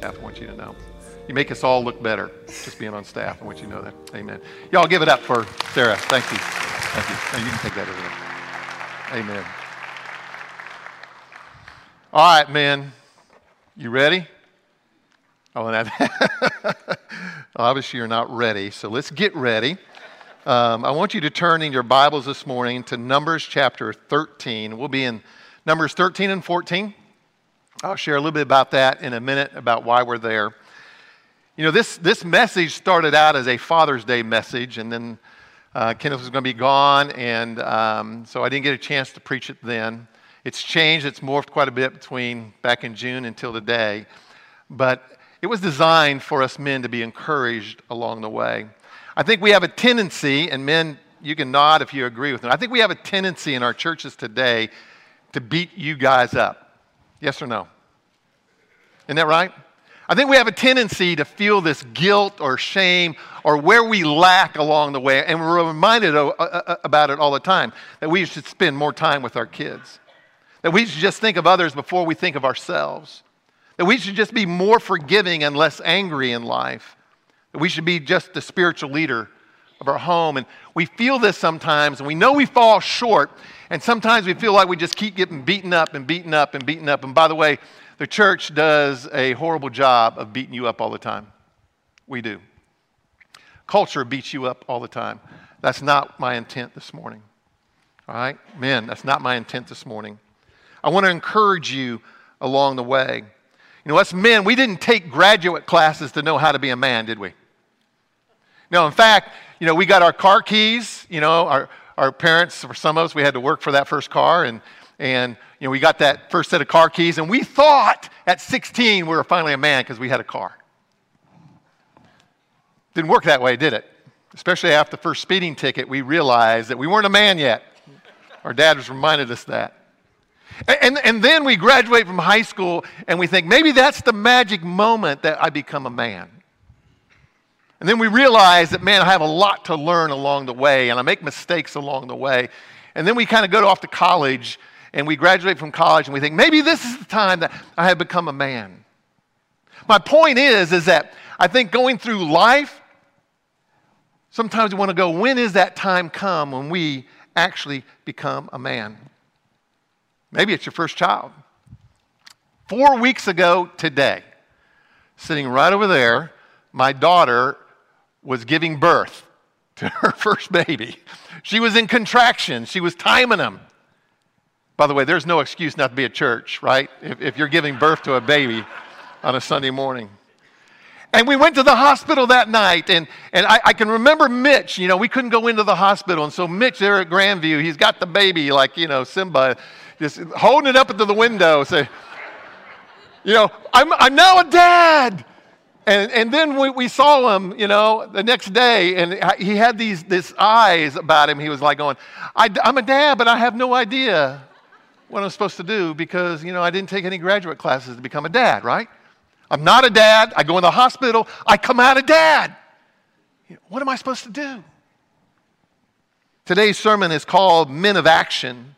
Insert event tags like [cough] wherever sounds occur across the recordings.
staff. I want you to know. You make us all look better just being on staff. I want you to know that. Amen. Y'all give it up for Sarah. Thank you. Thank you. Now you can take that over there. Amen. All right, men. You ready? Oh, and [laughs] obviously you're not ready, so let's get ready. Um, I want you to turn in your Bibles this morning to Numbers chapter 13. We'll be in Numbers 13 and 14. I'll share a little bit about that in a minute about why we're there. You know, this, this message started out as a Father's Day message, and then uh, Kenneth was going to be gone, and um, so I didn't get a chance to preach it then. It's changed, it's morphed quite a bit between back in June until today, but it was designed for us men to be encouraged along the way. I think we have a tendency, and men, you can nod if you agree with me. I think we have a tendency in our churches today to beat you guys up. Yes or no? Isn't that right? I think we have a tendency to feel this guilt or shame or where we lack along the way, and we're reminded uh, uh, about it all the time that we should spend more time with our kids, that we should just think of others before we think of ourselves, that we should just be more forgiving and less angry in life, that we should be just the spiritual leader of our home. And we feel this sometimes, and we know we fall short, and sometimes we feel like we just keep getting beaten up and beaten up and beaten up. And by the way, the church does a horrible job of beating you up all the time. We do. Culture beats you up all the time. That's not my intent this morning. All right? Men, that's not my intent this morning. I want to encourage you along the way. You know, us men, we didn't take graduate classes to know how to be a man, did we? No, in fact, you know, we got our car keys. You know, our, our parents, for some of us, we had to work for that first car. And and you know, we got that first set of car keys, and we thought at 16 we were finally a man because we had a car. Didn't work that way, did it? Especially after the first speeding ticket, we realized that we weren't a man yet. Our dad was reminded us that. And, and then we graduate from high school and we think maybe that's the magic moment that I become a man. And then we realize that, man, I have a lot to learn along the way and I make mistakes along the way. And then we kind of go off to college and we graduate from college and we think, maybe this is the time that I have become a man. My point is, is that I think going through life, sometimes we want to go, when is that time come when we actually become a man? Maybe it's your first child. Four weeks ago today, sitting right over there, my daughter was giving birth to [laughs] her first baby. She was in contractions, she was timing them. By the way, there's no excuse not to be at church, right? If, if you're giving birth to a baby on a Sunday morning. And we went to the hospital that night, and, and I, I, can remember Mitch. You know, we couldn't go into the hospital. And so Mitch there at Grandview, he's got the baby like, you know, Simba, just holding it up into the window, say, you know, I'm, I'm now a dad. And, and then we, we saw him, you know, the next day, and he had these this eyes about him. He was like going, I'm a dad, but I have no idea what I'm supposed to do because, you know, I didn't take any graduate classes to become a dad, right? I'm not a dad. I go in the hospital. I come out a dad. What am I supposed to do? Today's sermon is called Men of Action.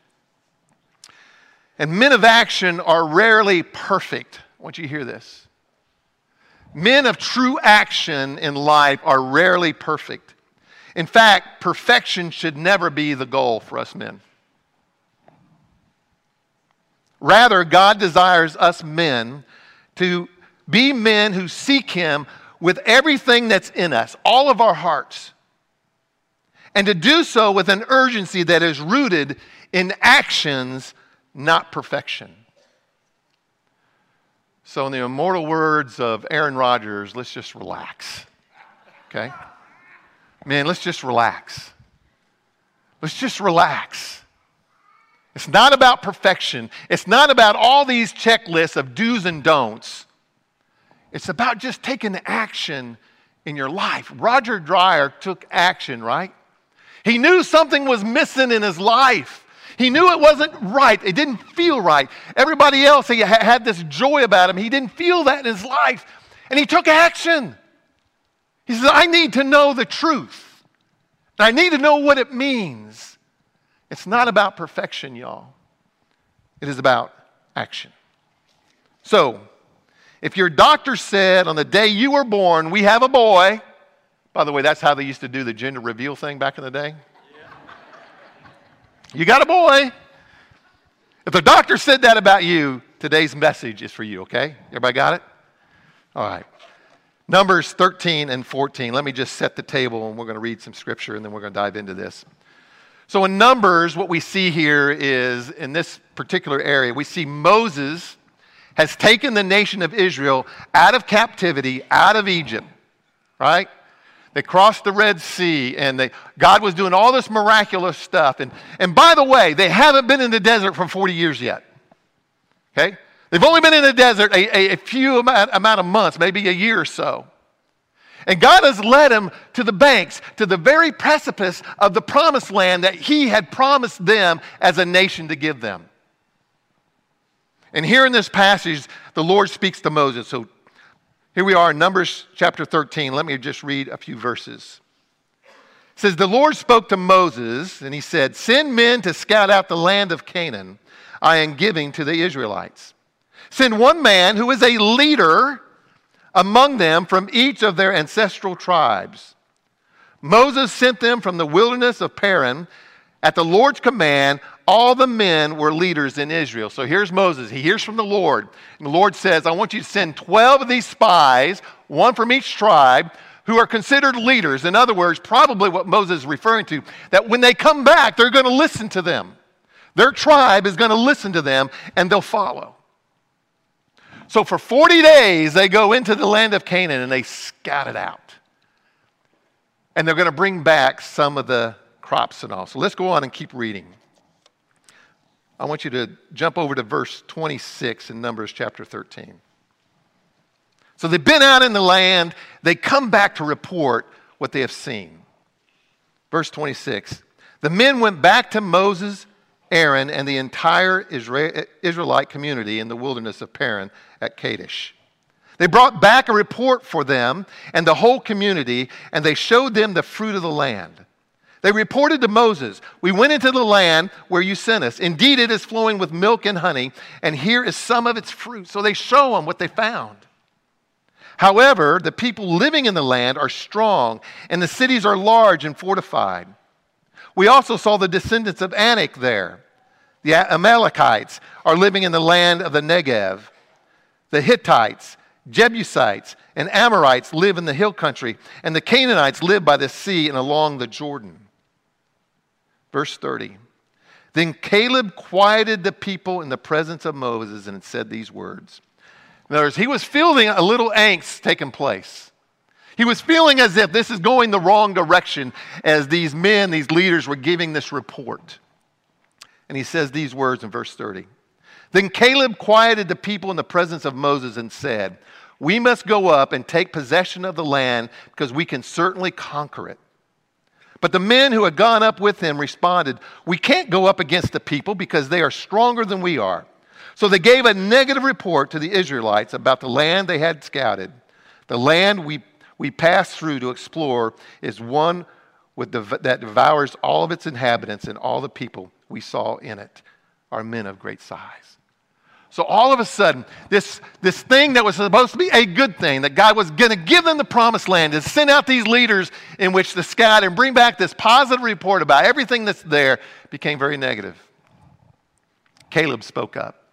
And men of action are rarely perfect. I want you to hear this. Men of true action in life are rarely perfect. In fact, perfection should never be the goal for us men. Rather, God desires us men to be men who seek Him with everything that's in us, all of our hearts, and to do so with an urgency that is rooted in actions, not perfection. So, in the immortal words of Aaron Rodgers, let's just relax. Okay? Man, let's just relax. Let's just relax. It's not about perfection. It's not about all these checklists of do's and don'ts. It's about just taking action in your life. Roger Dreyer took action, right? He knew something was missing in his life. He knew it wasn't right. It didn't feel right. Everybody else he had this joy about him. He didn't feel that in his life. And he took action. He says, I need to know the truth. And I need to know what it means. It's not about perfection, y'all. It is about action. So, If your doctor said on the day you were born, we have a boy, by the way, that's how they used to do the gender reveal thing back in the day. You got a boy. If the doctor said that about you, today's message is for you, okay? Everybody got it? All right. Numbers 13 and 14. Let me just set the table and we're going to read some scripture and then we're going to dive into this. So, in Numbers, what we see here is in this particular area, we see Moses has taken the nation of Israel out of captivity, out of Egypt, right? They crossed the Red Sea and they, God was doing all this miraculous stuff. And, and by the way, they haven't been in the desert for 40 years yet. Okay? They've only been in the desert a, a, a few amount, amount of months, maybe a year or so. And God has led them to the banks, to the very precipice of the promised land that He had promised them as a nation to give them. And here in this passage, the Lord speaks to Moses. So here we are in Numbers chapter 13. Let me just read a few verses. It says, The Lord spoke to Moses, and he said, Send men to scout out the land of Canaan I am giving to the Israelites. Send one man who is a leader among them from each of their ancestral tribes. Moses sent them from the wilderness of Paran at the Lord's command all the men were leaders in Israel. So here's Moses. He hears from the Lord. And the Lord says, I want you to send 12 of these spies, one from each tribe, who are considered leaders. In other words, probably what Moses is referring to, that when they come back, they're going to listen to them. Their tribe is going to listen to them and they'll follow. So for 40 days, they go into the land of Canaan and they scout it out. And they're going to bring back some of the crops and all. So let's go on and keep reading. I want you to jump over to verse 26 in Numbers chapter 13. So they've been out in the land, they come back to report what they have seen. Verse 26 The men went back to Moses, Aaron, and the entire Israelite community in the wilderness of Paran at Kadesh. They brought back a report for them and the whole community, and they showed them the fruit of the land. They reported to Moses, We went into the land where you sent us. Indeed, it is flowing with milk and honey, and here is some of its fruit. So they show them what they found. However, the people living in the land are strong, and the cities are large and fortified. We also saw the descendants of Anak there. The Amalekites are living in the land of the Negev. The Hittites, Jebusites, and Amorites live in the hill country, and the Canaanites live by the sea and along the Jordan. Verse 30. Then Caleb quieted the people in the presence of Moses and said these words. In other words, he was feeling a little angst taking place. He was feeling as if this is going the wrong direction as these men, these leaders, were giving this report. And he says these words in verse 30. Then Caleb quieted the people in the presence of Moses and said, We must go up and take possession of the land because we can certainly conquer it. But the men who had gone up with him responded, We can't go up against the people because they are stronger than we are. So they gave a negative report to the Israelites about the land they had scouted. The land we, we passed through to explore is one with the, that devours all of its inhabitants, and all the people we saw in it are men of great size. So all of a sudden, this, this thing that was supposed to be a good thing, that God was going to give them the promised land, and send out these leaders in which to scout and bring back this positive report about everything that's there, became very negative. Caleb spoke up.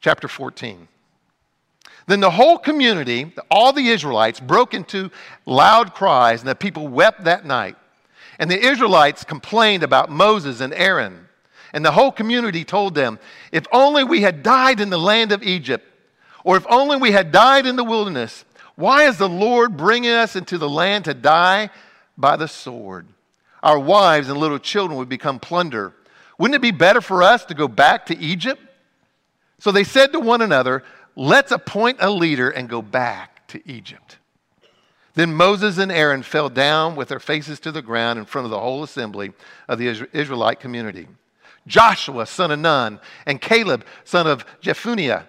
Chapter 14. Then the whole community, all the Israelites, broke into loud cries, and the people wept that night. And the Israelites complained about Moses and Aaron. And the whole community told them, If only we had died in the land of Egypt, or if only we had died in the wilderness. Why is the Lord bringing us into the land to die by the sword? Our wives and little children would become plunder. Wouldn't it be better for us to go back to Egypt? So they said to one another, Let's appoint a leader and go back to Egypt. Then Moses and Aaron fell down with their faces to the ground in front of the whole assembly of the Israelite community. Joshua, son of Nun, and Caleb, son of Jephunneh,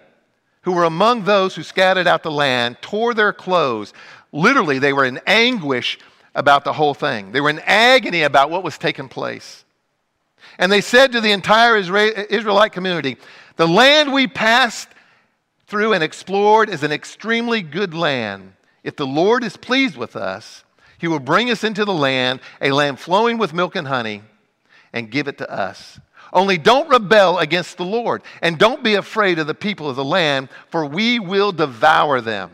who were among those who scattered out the land, tore their clothes. Literally, they were in anguish about the whole thing. They were in agony about what was taking place. And they said to the entire Israelite community, The land we passed through and explored is an extremely good land. If the Lord is pleased with us, he will bring us into the land, a land flowing with milk and honey, and give it to us. Only don't rebel against the Lord, and don't be afraid of the people of the land, for we will devour them.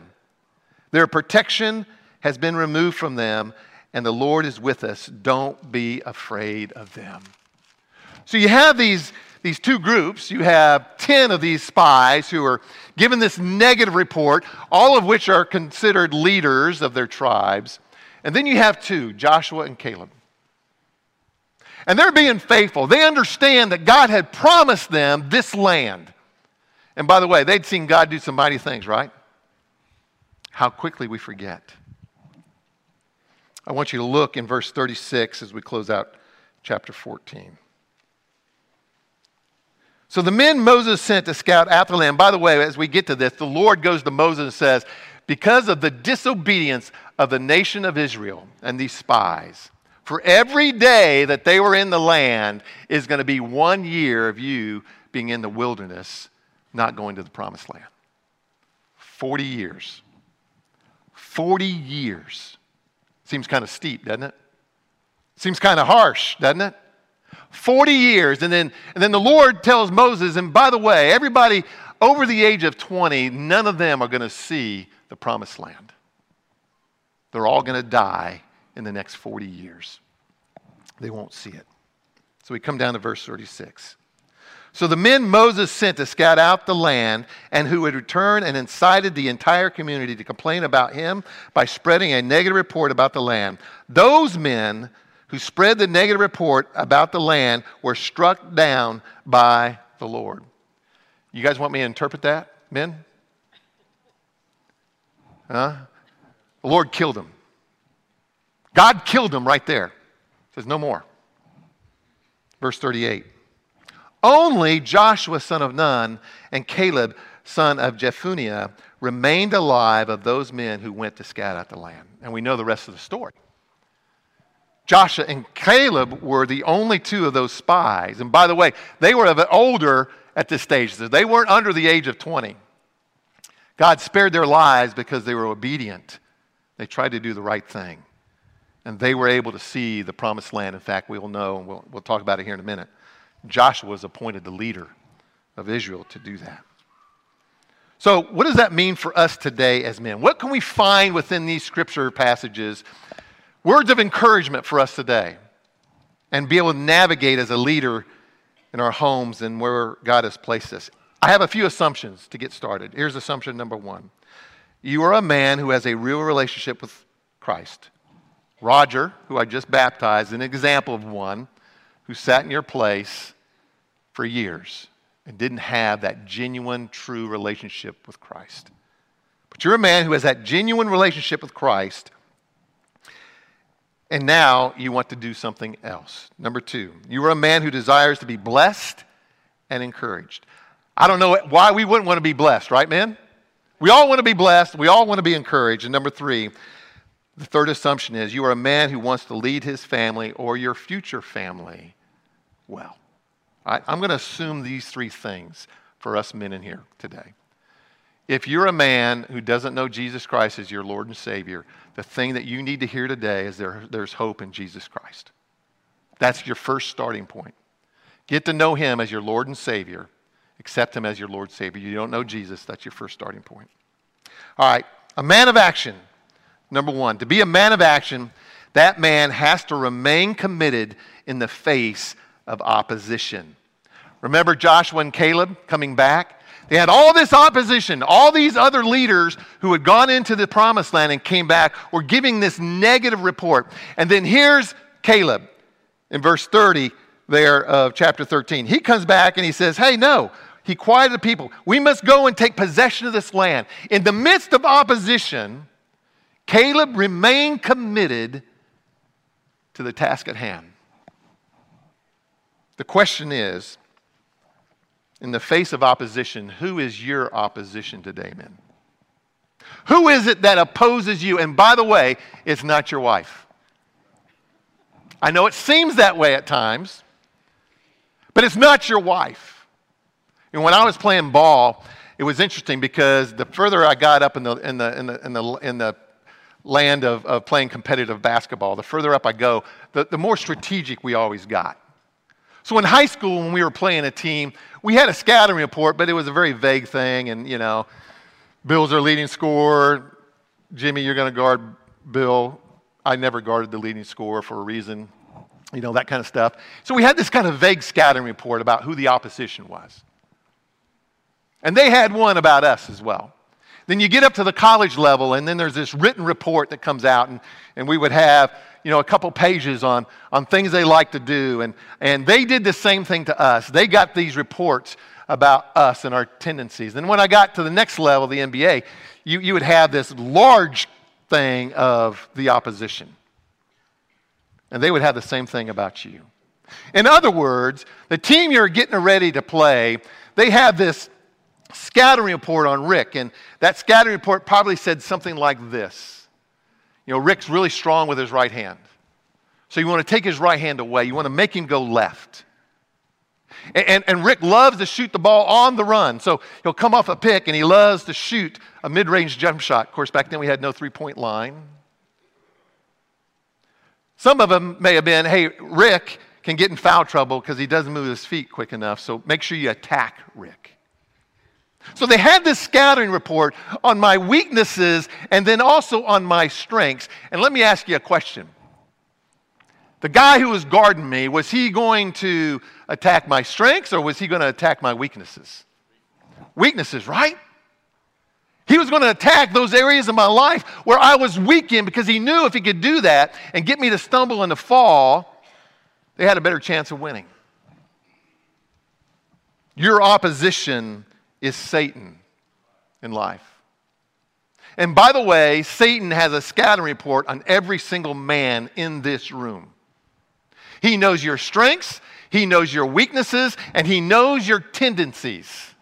Their protection has been removed from them, and the Lord is with us. Don't be afraid of them. So you have these, these two groups. You have 10 of these spies who are given this negative report, all of which are considered leaders of their tribes. And then you have two, Joshua and Caleb. And they're being faithful. They understand that God had promised them this land. And by the way, they'd seen God do some mighty things, right? How quickly we forget. I want you to look in verse 36 as we close out chapter 14. So the men Moses sent to scout out the land, by the way, as we get to this, the Lord goes to Moses and says, Because of the disobedience of the nation of Israel and these spies, for every day that they were in the land is going to be one year of you being in the wilderness, not going to the promised land. 40 years. 40 years. Seems kind of steep, doesn't it? Seems kind of harsh, doesn't it? 40 years. And then, and then the Lord tells Moses, and by the way, everybody over the age of 20, none of them are going to see the promised land. They're all going to die in the next 40 years. They won't see it. So we come down to verse 36. So the men Moses sent to scout out the land and who had returned and incited the entire community to complain about him by spreading a negative report about the land. Those men who spread the negative report about the land were struck down by the Lord. You guys want me to interpret that, men? Huh? The Lord killed him. God killed him right there. Says no more. Verse 38. Only Joshua, son of Nun, and Caleb, son of Jephunneh, remained alive of those men who went to scout out the land. And we know the rest of the story. Joshua and Caleb were the only two of those spies. And by the way, they were of an older at this stage. They weren't under the age of 20. God spared their lives because they were obedient. They tried to do the right thing. And they were able to see the promised land. In fact, we'll know, and we'll, we'll talk about it here in a minute. Joshua was appointed the leader of Israel to do that. So, what does that mean for us today as men? What can we find within these scripture passages? Words of encouragement for us today and be able to navigate as a leader in our homes and where God has placed us. I have a few assumptions to get started. Here's assumption number one you are a man who has a real relationship with Christ. Roger, who I just baptized, an example of one who sat in your place for years and didn't have that genuine, true relationship with Christ. But you're a man who has that genuine relationship with Christ, and now you want to do something else. Number two, you are a man who desires to be blessed and encouraged. I don't know why we wouldn't want to be blessed, right, man? We all want to be blessed. We all want to be encouraged. And number three, the third assumption is you are a man who wants to lead his family or your future family well. Right? I'm going to assume these three things for us men in here today. If you're a man who doesn't know Jesus Christ as your Lord and Savior, the thing that you need to hear today is there, there's hope in Jesus Christ. That's your first starting point. Get to know Him as your Lord and Savior. Accept Him as your Lord and Savior. You don't know Jesus, that's your first starting point. All right, a man of action. Number one, to be a man of action, that man has to remain committed in the face of opposition. Remember Joshua and Caleb coming back? They had all this opposition. All these other leaders who had gone into the promised land and came back were giving this negative report. And then here's Caleb in verse 30 there of chapter 13. He comes back and he says, Hey, no. He quieted the people. We must go and take possession of this land. In the midst of opposition, Caleb remained committed to the task at hand. The question is in the face of opposition, who is your opposition today, men? Who is it that opposes you? And by the way, it's not your wife. I know it seems that way at times, but it's not your wife. And when I was playing ball, it was interesting because the further I got up in the, in the, in the, in the, in the land of, of playing competitive basketball, the further up I go, the, the more strategic we always got. So in high school, when we were playing a team, we had a scouting report, but it was a very vague thing. And, you know, Bill's our leading scorer. Jimmy, you're going to guard Bill. I never guarded the leading scorer for a reason, you know, that kind of stuff. So we had this kind of vague scouting report about who the opposition was. And they had one about us as well. Then you get up to the college level, and then there's this written report that comes out, and, and we would have, you know, a couple pages on, on things they like to do. And, and they did the same thing to us. They got these reports about us and our tendencies. And when I got to the next level, the NBA, you, you would have this large thing of the opposition. And they would have the same thing about you. In other words, the team you're getting ready to play, they have this scattering report on Rick, and that scattering report probably said something like this You know, Rick's really strong with his right hand. So you want to take his right hand away, you want to make him go left. And, and, and, Rick loves to shoot the ball on the run. So he'll come off a pick and he loves to shoot a mid range jump shot. Of course, back then we had no three point line. Some of them may have been hey, Rick can get in foul trouble because he doesn't move his feet quick enough. So make sure you attack Rick. So they had this scattering report on my weaknesses and then also on my strengths. And let me ask you a question. The guy who was guarding me, was he going to attack my strengths or was he going to attack my weaknesses? Weaknesses, right? He was going to attack those areas of my life where I was weak in because he knew if he could do that and get me to stumble and to fall, they had a better chance of winning. Your opposition is Satan in life. And by the way, Satan has a scattering report on every single man in this room. He knows your strengths, he knows your weaknesses, and he knows your tendencies.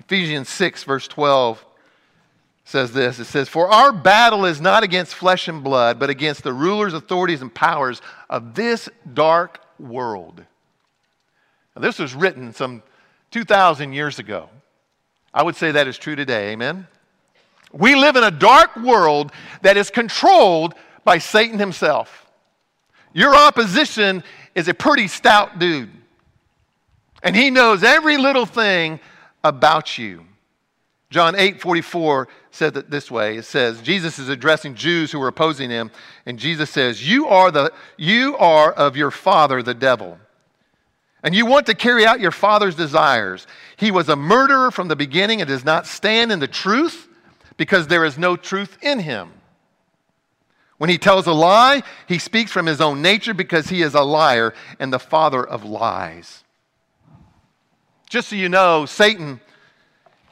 Ephesians 6, verse 12 says this it says, For our battle is not against flesh and blood, but against the rulers, authorities, and powers of this dark world. Now, this was written some 2,000 years ago. I would say that is true today. Amen? We live in a dark world that is controlled by Satan himself. Your opposition is a pretty stout dude, and he knows every little thing about you. John 8 44 said it this way it says, Jesus is addressing Jews who were opposing him, and Jesus says, You are, the, you are of your father, the devil and you want to carry out your father's desires. He was a murderer from the beginning and does not stand in the truth because there is no truth in him. When he tells a lie, he speaks from his own nature because he is a liar and the father of lies. Just so you know, Satan,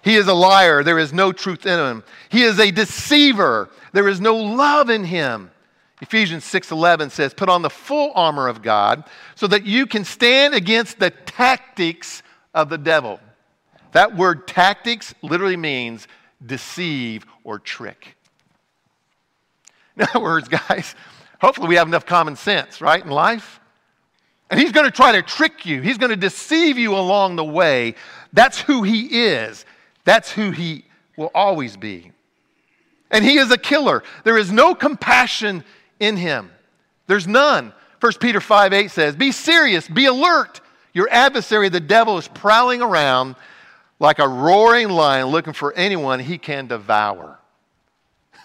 he is a liar. There is no truth in him. He is a deceiver. There is no love in him. Ephesians 6:11 says, "Put on the full armor of God so that you can stand against the tactics of the devil." That word tactics literally means deceive or trick. [laughs] In other words, guys, hopefully we have enough common sense, right, in life. And he's going to try to trick you. He's going to deceive you along the way. That's who he is. That's who he will always be. And he is a killer. There is no compassion in him. There's none. 1 Peter 5 8 says, Be serious, be alert. Your adversary, the devil, is prowling around like a roaring lion looking for anyone he can devour.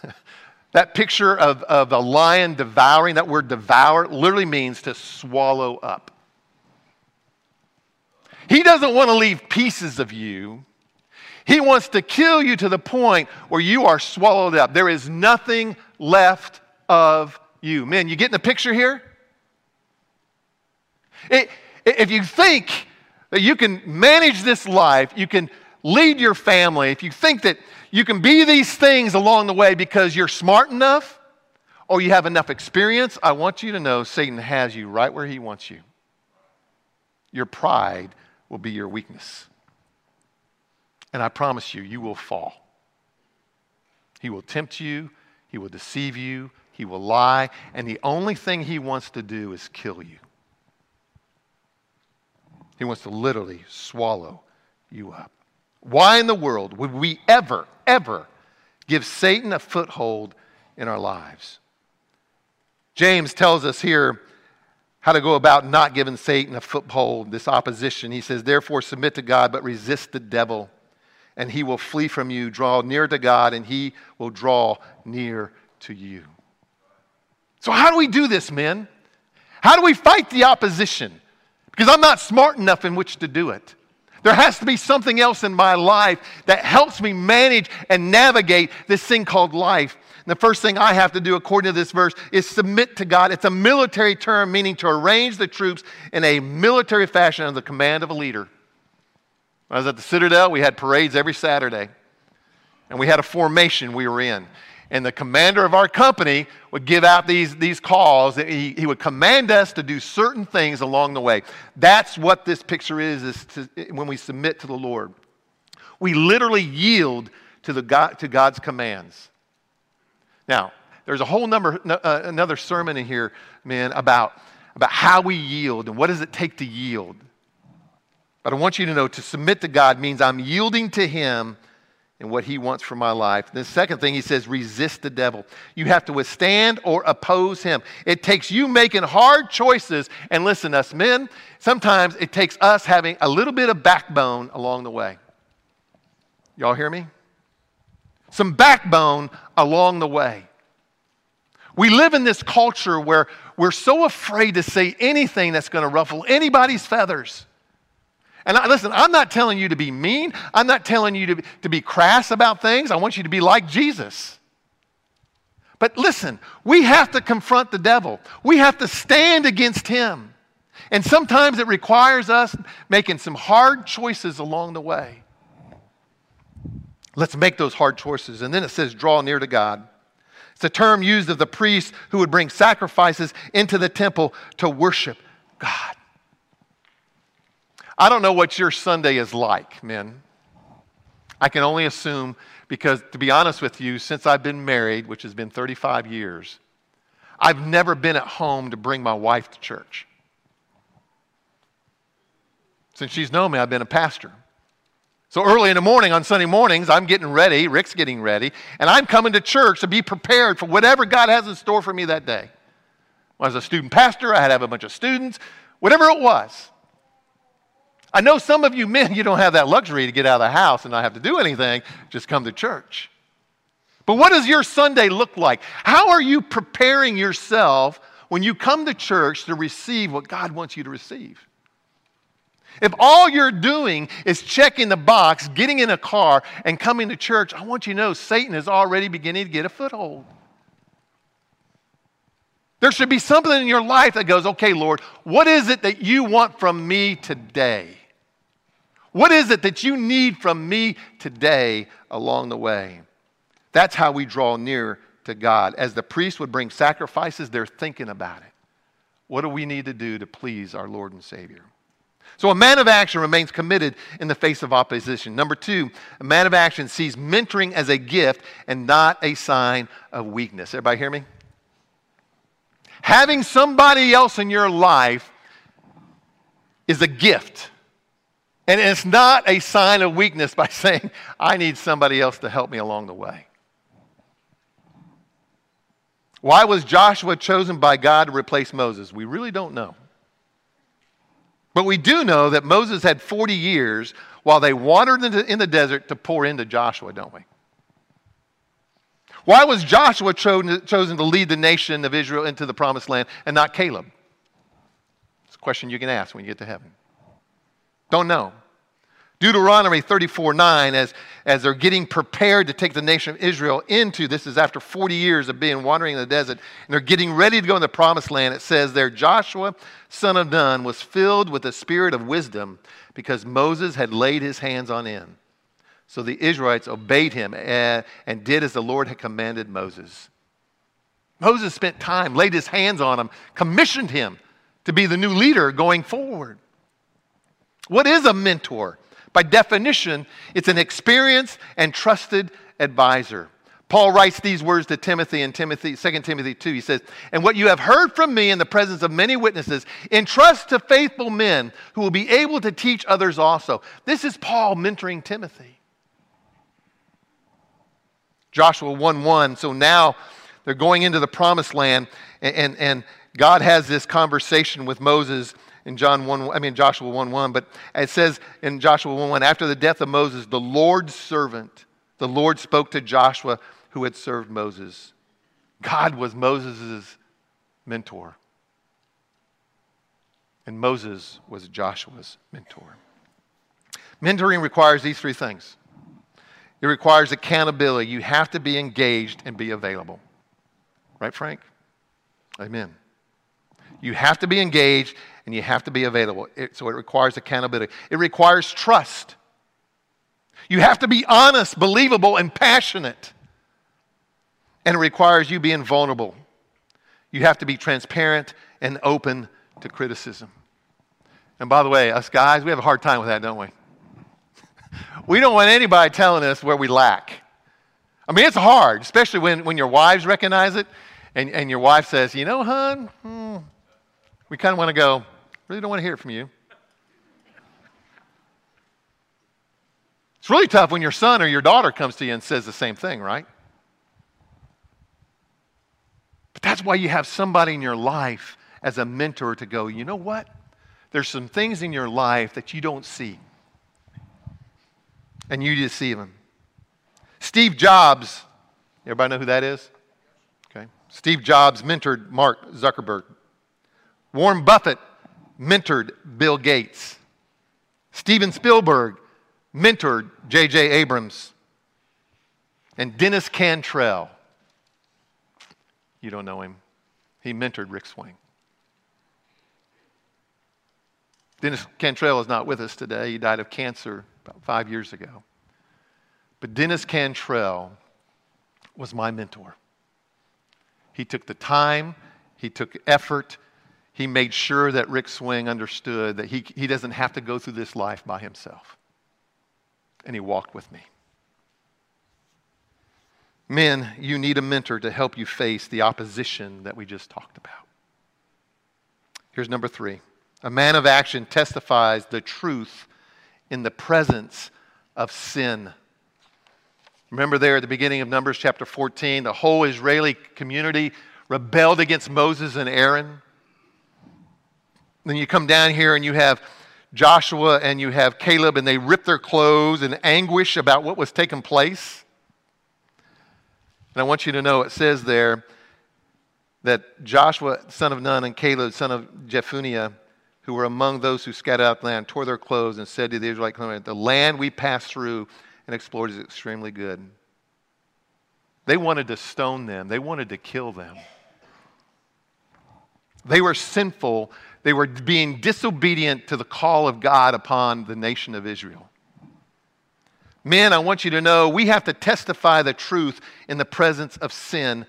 [laughs] that picture of, of a lion devouring, that word devour, literally means to swallow up. He doesn't want to leave pieces of you. He wants to kill you to the point where you are swallowed up. There is nothing left of you. Men, you getting the picture here? It, if you think that you can manage this life, you can lead your family, if you think that you can be these things along the way because you're smart enough or you have enough experience, I want you to know Satan has you right where he wants you. Your pride will be your weakness. And I promise you, you will fall. He will tempt you, he will deceive you, he will lie, and the only thing he wants to do is kill you. He wants to literally swallow you up. Why in the world would we ever, ever give Satan a foothold in our lives? James tells us here how to go about not giving Satan a foothold, this opposition. He says, Therefore, submit to God, but resist the devil, and he will flee from you. Draw near to God, and he will draw near to you. So, how do we do this, men? How do we fight the opposition? Because I'm not smart enough in which to do it. There has to be something else in my life that helps me manage and navigate this thing called life. And the first thing I have to do, according to this verse, is submit to God. It's a military term meaning to arrange the troops in a military fashion under the command of a leader. I was at the Citadel, we had parades every Saturday, and we had a formation we were in and the commander of our company would give out these, these calls. He, he would command us to do certain things along the way. That's what this picture is, is to, when we submit to the Lord. We literally yield to, the God, to God's commands. Now, there's a whole number, uh, another sermon in here, man, about, about how we yield and what does it take to yield. But I want you to know to submit to God means I'm yielding to Him and what he wants for my life. The second thing he says, resist the devil. You have to withstand or oppose him. It takes you making hard choices. And listen, us men, sometimes it takes us having a little bit of backbone along the way. Y'all hear me? Some backbone along the way. We live in this culture where we're so afraid to say anything that's going to ruffle anybody's feathers. And I, listen, I'm not telling you to be mean. I'm not telling you to, to be crass about things. I want you to be like Jesus. But listen, we have to confront the devil, we have to stand against him. And sometimes it requires us making some hard choices along the way. Let's make those hard choices. And then it says, draw near to God. It's a term used of the priests who would bring sacrifices into the temple to worship God. I don't know what your Sunday is like, men. I can only assume because, to be honest with you, since I've been married, which has been 35 years, I've never been at home to bring my wife to church. Since she's known me, I've been a pastor. So early in the morning on Sunday mornings, I'm getting ready, Rick's getting ready, and I'm coming to church to be prepared for whatever God has in store for me that day. When I was a student pastor, I had to have a bunch of students, whatever it was. I know some of you men, you don't have that luxury to get out of the house and not have to do anything, just come to church. But what does your Sunday look like? How are you preparing yourself when you come to church to receive what God wants you to receive? If all you're doing is checking the box, getting in a car, and coming to church, I want you to know Satan is already beginning to get a foothold. There should be something in your life that goes, okay, Lord, what is it that you want from me today? What is it that you need from me today along the way? That's how we draw near to God. As the priest would bring sacrifices, they're thinking about it. What do we need to do to please our Lord and Savior? So, a man of action remains committed in the face of opposition. Number two, a man of action sees mentoring as a gift and not a sign of weakness. Everybody hear me? Having somebody else in your life is a gift. And it's not a sign of weakness by [laughs] saying, I need somebody else to help me along the way. Why was Joshua chosen by God to replace Moses? We really don't know. But we do know that Moses had 40 years while they wandered in the desert to pour into Joshua, don't we? Why was Joshua chosen to lead the nation of Israel into the promised land and not Caleb? It's a question you can ask when you get to heaven. Don't know. Deuteronomy 34 9, as, as they're getting prepared to take the nation of Israel into this, is after 40 years of being wandering in the desert, and they're getting ready to go in the promised land. It says there, Joshua, son of Nun, was filled with the spirit of wisdom because Moses had laid his hands on him. So the Israelites obeyed him and, and did as the Lord had commanded Moses. Moses spent time, laid his hands on him, commissioned him to be the new leader going forward. What is a mentor? By definition, it's an experienced and trusted advisor. Paul writes these words to Timothy in Timothy, 2 Timothy 2. He says, And what you have heard from me in the presence of many witnesses, entrust to faithful men who will be able to teach others also. This is Paul mentoring Timothy. Joshua 1 1. So now they're going into the promised land, and, and, and God has this conversation with Moses in John 1, I mean Joshua 1 1, but it says in Joshua 1 1, after the death of Moses, the Lord's servant, the Lord spoke to Joshua who had served Moses. God was Moses' mentor. And Moses was Joshua's mentor. Mentoring requires these three things it requires accountability. You have to be engaged and be available. Right, Frank? Amen. You have to be engaged and you have to be available. It, so it requires accountability. It requires trust. You have to be honest, believable, and passionate. And it requires you being vulnerable. You have to be transparent and open to criticism. And by the way, us guys, we have a hard time with that, don't we? [laughs] we don't want anybody telling us where we lack. I mean, it's hard, especially when, when your wives recognize it and, and your wife says, You know, hon, hmm, we kind of want to go, really don't want to hear it from you. It's really tough when your son or your daughter comes to you and says the same thing, right? But that's why you have somebody in your life as a mentor to go, you know what? There's some things in your life that you don't see. And you deceive them. Steve Jobs, everybody know who that is? Okay. Steve Jobs mentored Mark Zuckerberg. Warren Buffett mentored Bill Gates. Steven Spielberg mentored J.J. Abrams. And Dennis Cantrell you don't know him. He mentored Rick Swing. Dennis Cantrell is not with us today. He died of cancer about five years ago. But Dennis Cantrell was my mentor. He took the time, he took effort, he made sure that Rick Swing understood that he, he doesn't have to go through this life by himself. And he walked with me. Men, you need a mentor to help you face the opposition that we just talked about. Here's number three a man of action testifies the truth in the presence of sin. Remember, there at the beginning of Numbers chapter 14, the whole Israeli community rebelled against Moses and Aaron. Then you come down here and you have Joshua and you have Caleb, and they rip their clothes in anguish about what was taking place. And I want you to know it says there that Joshua, son of Nun, and Caleb, son of Jephunneh, who were among those who scattered out the land, tore their clothes and said to the Israelites, The land we passed through and explored is extremely good. They wanted to stone them, they wanted to kill them. They were sinful. They were being disobedient to the call of God upon the nation of Israel. Men, I want you to know we have to testify the truth in the presence of sin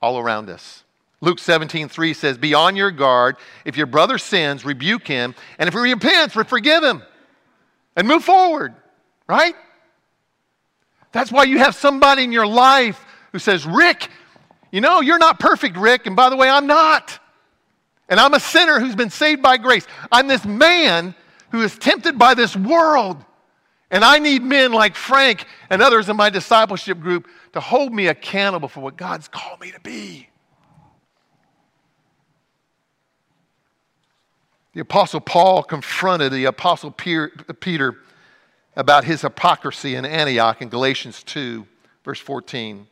all around us. Luke 17, 3 says, Be on your guard. If your brother sins, rebuke him. And if he repents, forgive him and move forward, right? That's why you have somebody in your life who says, Rick, you know, you're not perfect, Rick. And by the way, I'm not. And I'm a sinner who's been saved by grace. I'm this man who is tempted by this world. And I need men like Frank and others in my discipleship group to hold me accountable for what God's called me to be. The Apostle Paul confronted the Apostle Peter about his hypocrisy in Antioch in Galatians 2, verse 14. It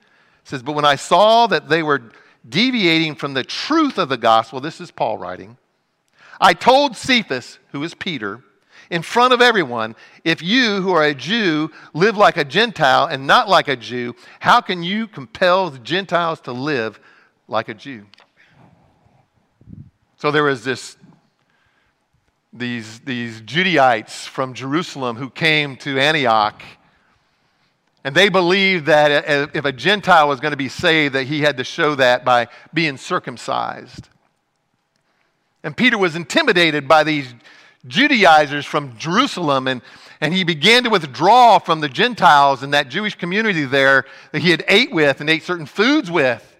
says, But when I saw that they were deviating from the truth of the gospel, this is Paul writing, I told Cephas, who is Peter, in front of everyone, if you, who are a Jew, live like a Gentile and not like a Jew, how can you compel the Gentiles to live like a Jew? So there was this, these, these Judaizers from Jerusalem who came to Antioch, and they believed that if a Gentile was going to be saved, that he had to show that by being circumcised. And Peter was intimidated by these Judaizers from Jerusalem, and, and he began to withdraw from the Gentiles and that Jewish community there that he had ate with and ate certain foods with.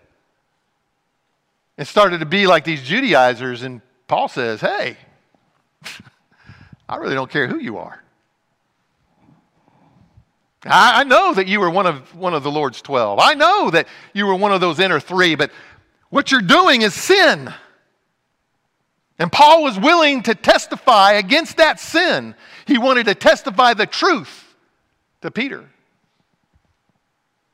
And started to be like these Judaizers. And Paul says, Hey, [laughs] I really don't care who you are. I, I know that you were one of, one of the Lord's 12. I know that you were one of those inner three, but what you're doing is sin. And Paul was willing to testify against that sin. He wanted to testify the truth to Peter.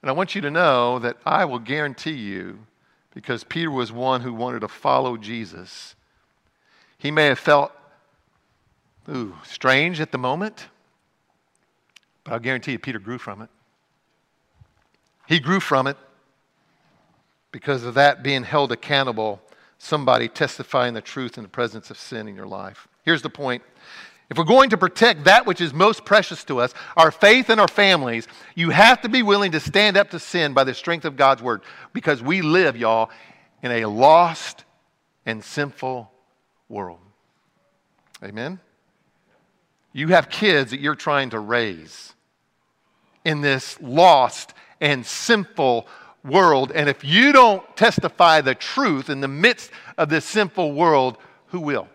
And I want you to know that I will guarantee you, because Peter was one who wanted to follow Jesus, he may have felt ooh, strange at the moment, but I'll guarantee you, Peter grew from it. He grew from it because of that being held accountable, somebody testifying the truth in the presence of sin in your life. Here's the point. If we're going to protect that which is most precious to us, our faith and our families, you have to be willing to stand up to sin by the strength of God's word because we live, y'all, in a lost and sinful world. Amen? You have kids that you're trying to raise in this lost and sinful world. And if you don't testify the truth in the midst of this sinful world, who will?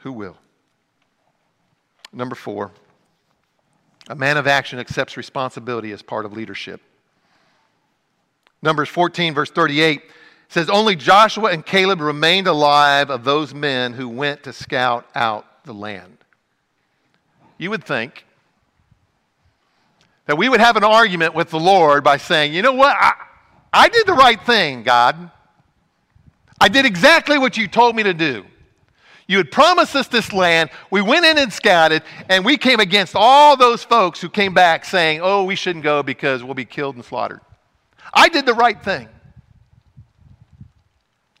Who will? Number four, a man of action accepts responsibility as part of leadership. Numbers 14, verse 38 says, Only Joshua and Caleb remained alive of those men who went to scout out the land. You would think that we would have an argument with the Lord by saying, you know what? I, I did the right thing, God. I did exactly what you told me to do. You had promised us this land. We went in and scouted, and we came against all those folks who came back saying, oh, we shouldn't go because we'll be killed and slaughtered. I did the right thing.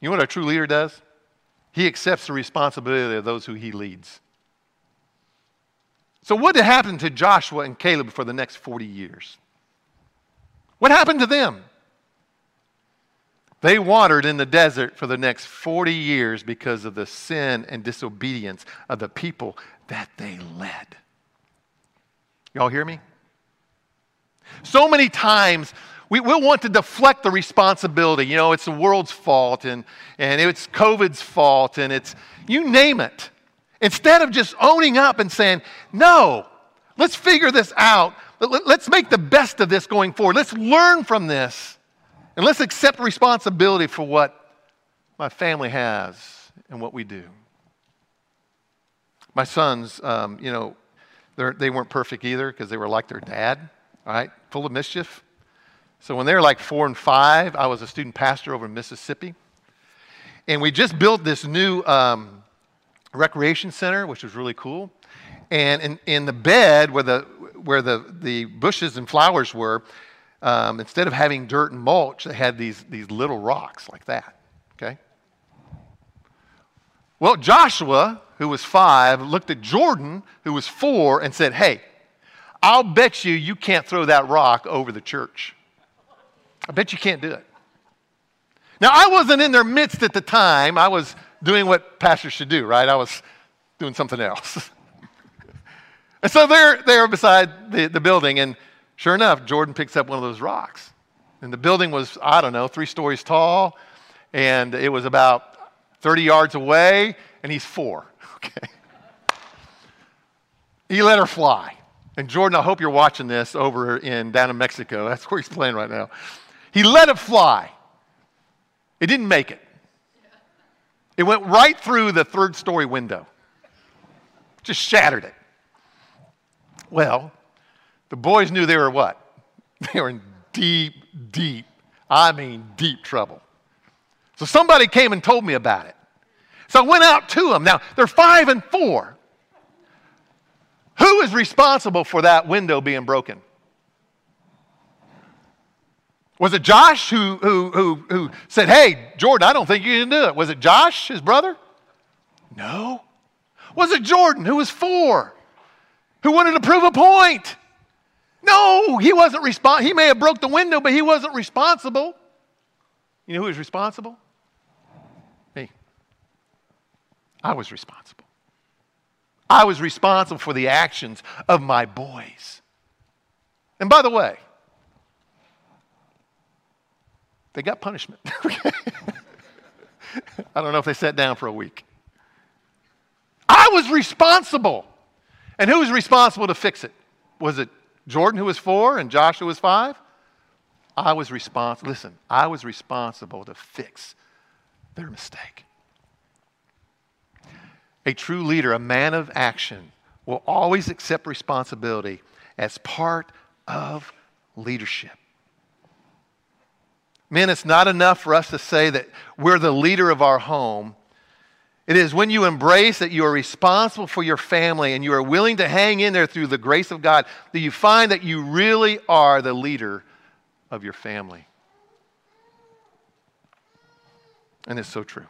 You know what a true leader does? He accepts the responsibility of those who he leads. So, what happened to Joshua and Caleb for the next 40 years? What happened to them? They wandered in the desert for the next 40 years because of the sin and disobedience of the people that they led. Y'all hear me? So many times we, will want to deflect the responsibility. You know, it's the world's fault and, and it's COVID's fault and it's, you name it. Instead of just owning up and saying, no, let's figure this out. Let's make the best of this going forward. Let's learn from this. And let's accept responsibility for what my family has and what we do. My sons, um, you know, they weren't perfect either because they were like their dad, all right, full of mischief. So when they were like four and five, I was a student pastor over in Mississippi. And we just built this new um, recreation center, which was really cool. And in, in the bed where the, where the, the bushes and flowers were, um, instead of having dirt and mulch, they had these, these little rocks like that. Okay? Well, Joshua, who was five, looked at Jordan, who was four, and said, Hey, I'll bet you you can't throw that rock over the church. I bet you can't do it. Now, I wasn't in their midst at the time. I was doing what pastors should do, right? I was doing something else. [laughs] and so they're there beside the, the building, and sure enough, Jordan picks up one of those rocks. And the building was, I don't know, three stories tall, and it was about 30 yards away, and he's four. [laughs] Okay. He let her fly. And Jordan, I hope you're watching this over in down in Mexico. That's where he's playing right now. He let it fly. It didn't make it. It went right through the third story window, just shattered it. Well, the boys knew they were what? [laughs] They were in deep, deep, I mean, deep trouble. So somebody came and told me about it. So I went out to them. Now, they're five and four. Who is responsible for that window being broken? Was it Josh who, who, who, who said, Hey, Jordan, I don't think you can do it? Was it Josh, his brother? No. Was it Jordan, who was four, who wanted to prove a point? No, he wasn't responsible. He may have broke the window, but he wasn't responsible. You know who was responsible? Me. I was responsible. I was responsible for the actions of my boys. And by the way, they got punishment. [laughs] I don't know if they sat down for a week. I was responsible. And who was responsible to fix it? Was it Jordan, who was four, and Joshua was five? I was responsible. Listen, I was responsible to fix their mistake. A true leader, a man of action, will always accept responsibility as part of leadership. Men, it's not enough for us to say that we're the leader of our home. It is when you embrace that you are responsible for your family and you are willing to hang in there through the grace of God that you find that you really are the leader of your family. And it's so true.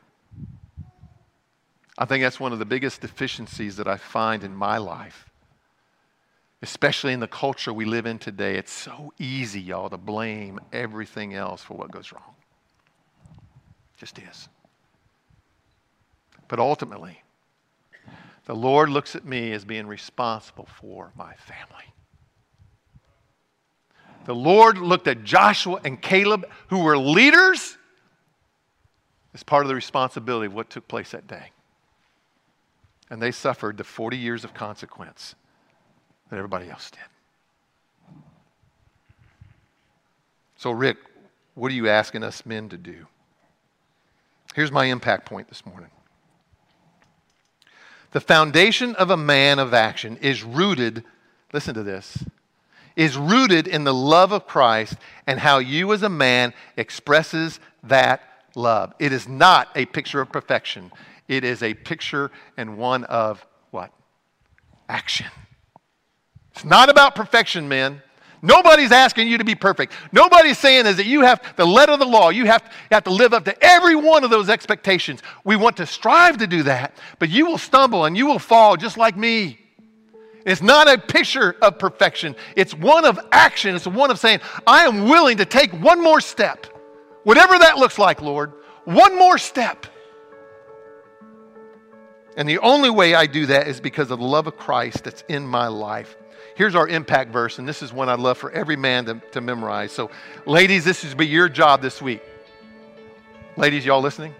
I think that's one of the biggest deficiencies that I find in my life, especially in the culture we live in today. It's so easy, y'all, to blame everything else for what goes wrong. Just is. But ultimately, the Lord looks at me as being responsible for my family. The Lord looked at Joshua and Caleb, who were leaders, as part of the responsibility of what took place that day and they suffered the 40 years of consequence that everybody else did. So, Rick, what are you asking us men to do? Here's my impact point this morning. The foundation of a man of action is rooted, listen to this, is rooted in the love of Christ and how you as a man expresses that love. It is not a picture of perfection. It is a picture and one of what? Action. It's not about perfection, man. Nobody's asking you to be perfect. Nobody's saying is that you have the letter of the law. You have, you have to live up to every one of those expectations. We want to strive to do that, but you will stumble and you will fall just like me. It's not a picture of perfection. It's one of action. It's one of saying, I am willing to take one more step, whatever that looks like, Lord, one more step. And the only way I do that is because of the love of Christ that's in my life. Here's our impact verse, and this is one I'd love for every man to, to memorize. So, ladies, this is be your job this week. Ladies, y'all listening?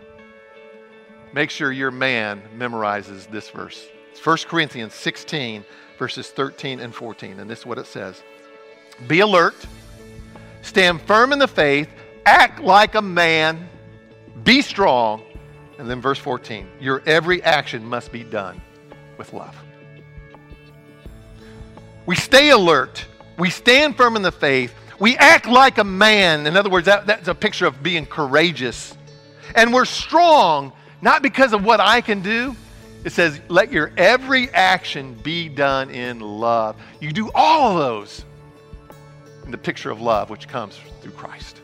Make sure your man memorizes this verse. It's 1 Corinthians 16, verses 13 and 14. And this is what it says Be alert, stand firm in the faith, act like a man, be strong and then verse 14 your every action must be done with love. We stay alert, we stand firm in the faith, we act like a man. In other words, that, that's a picture of being courageous. And we're strong, not because of what I can do. It says, let your every action be done in love. You do all of those in the picture of love which comes through Christ.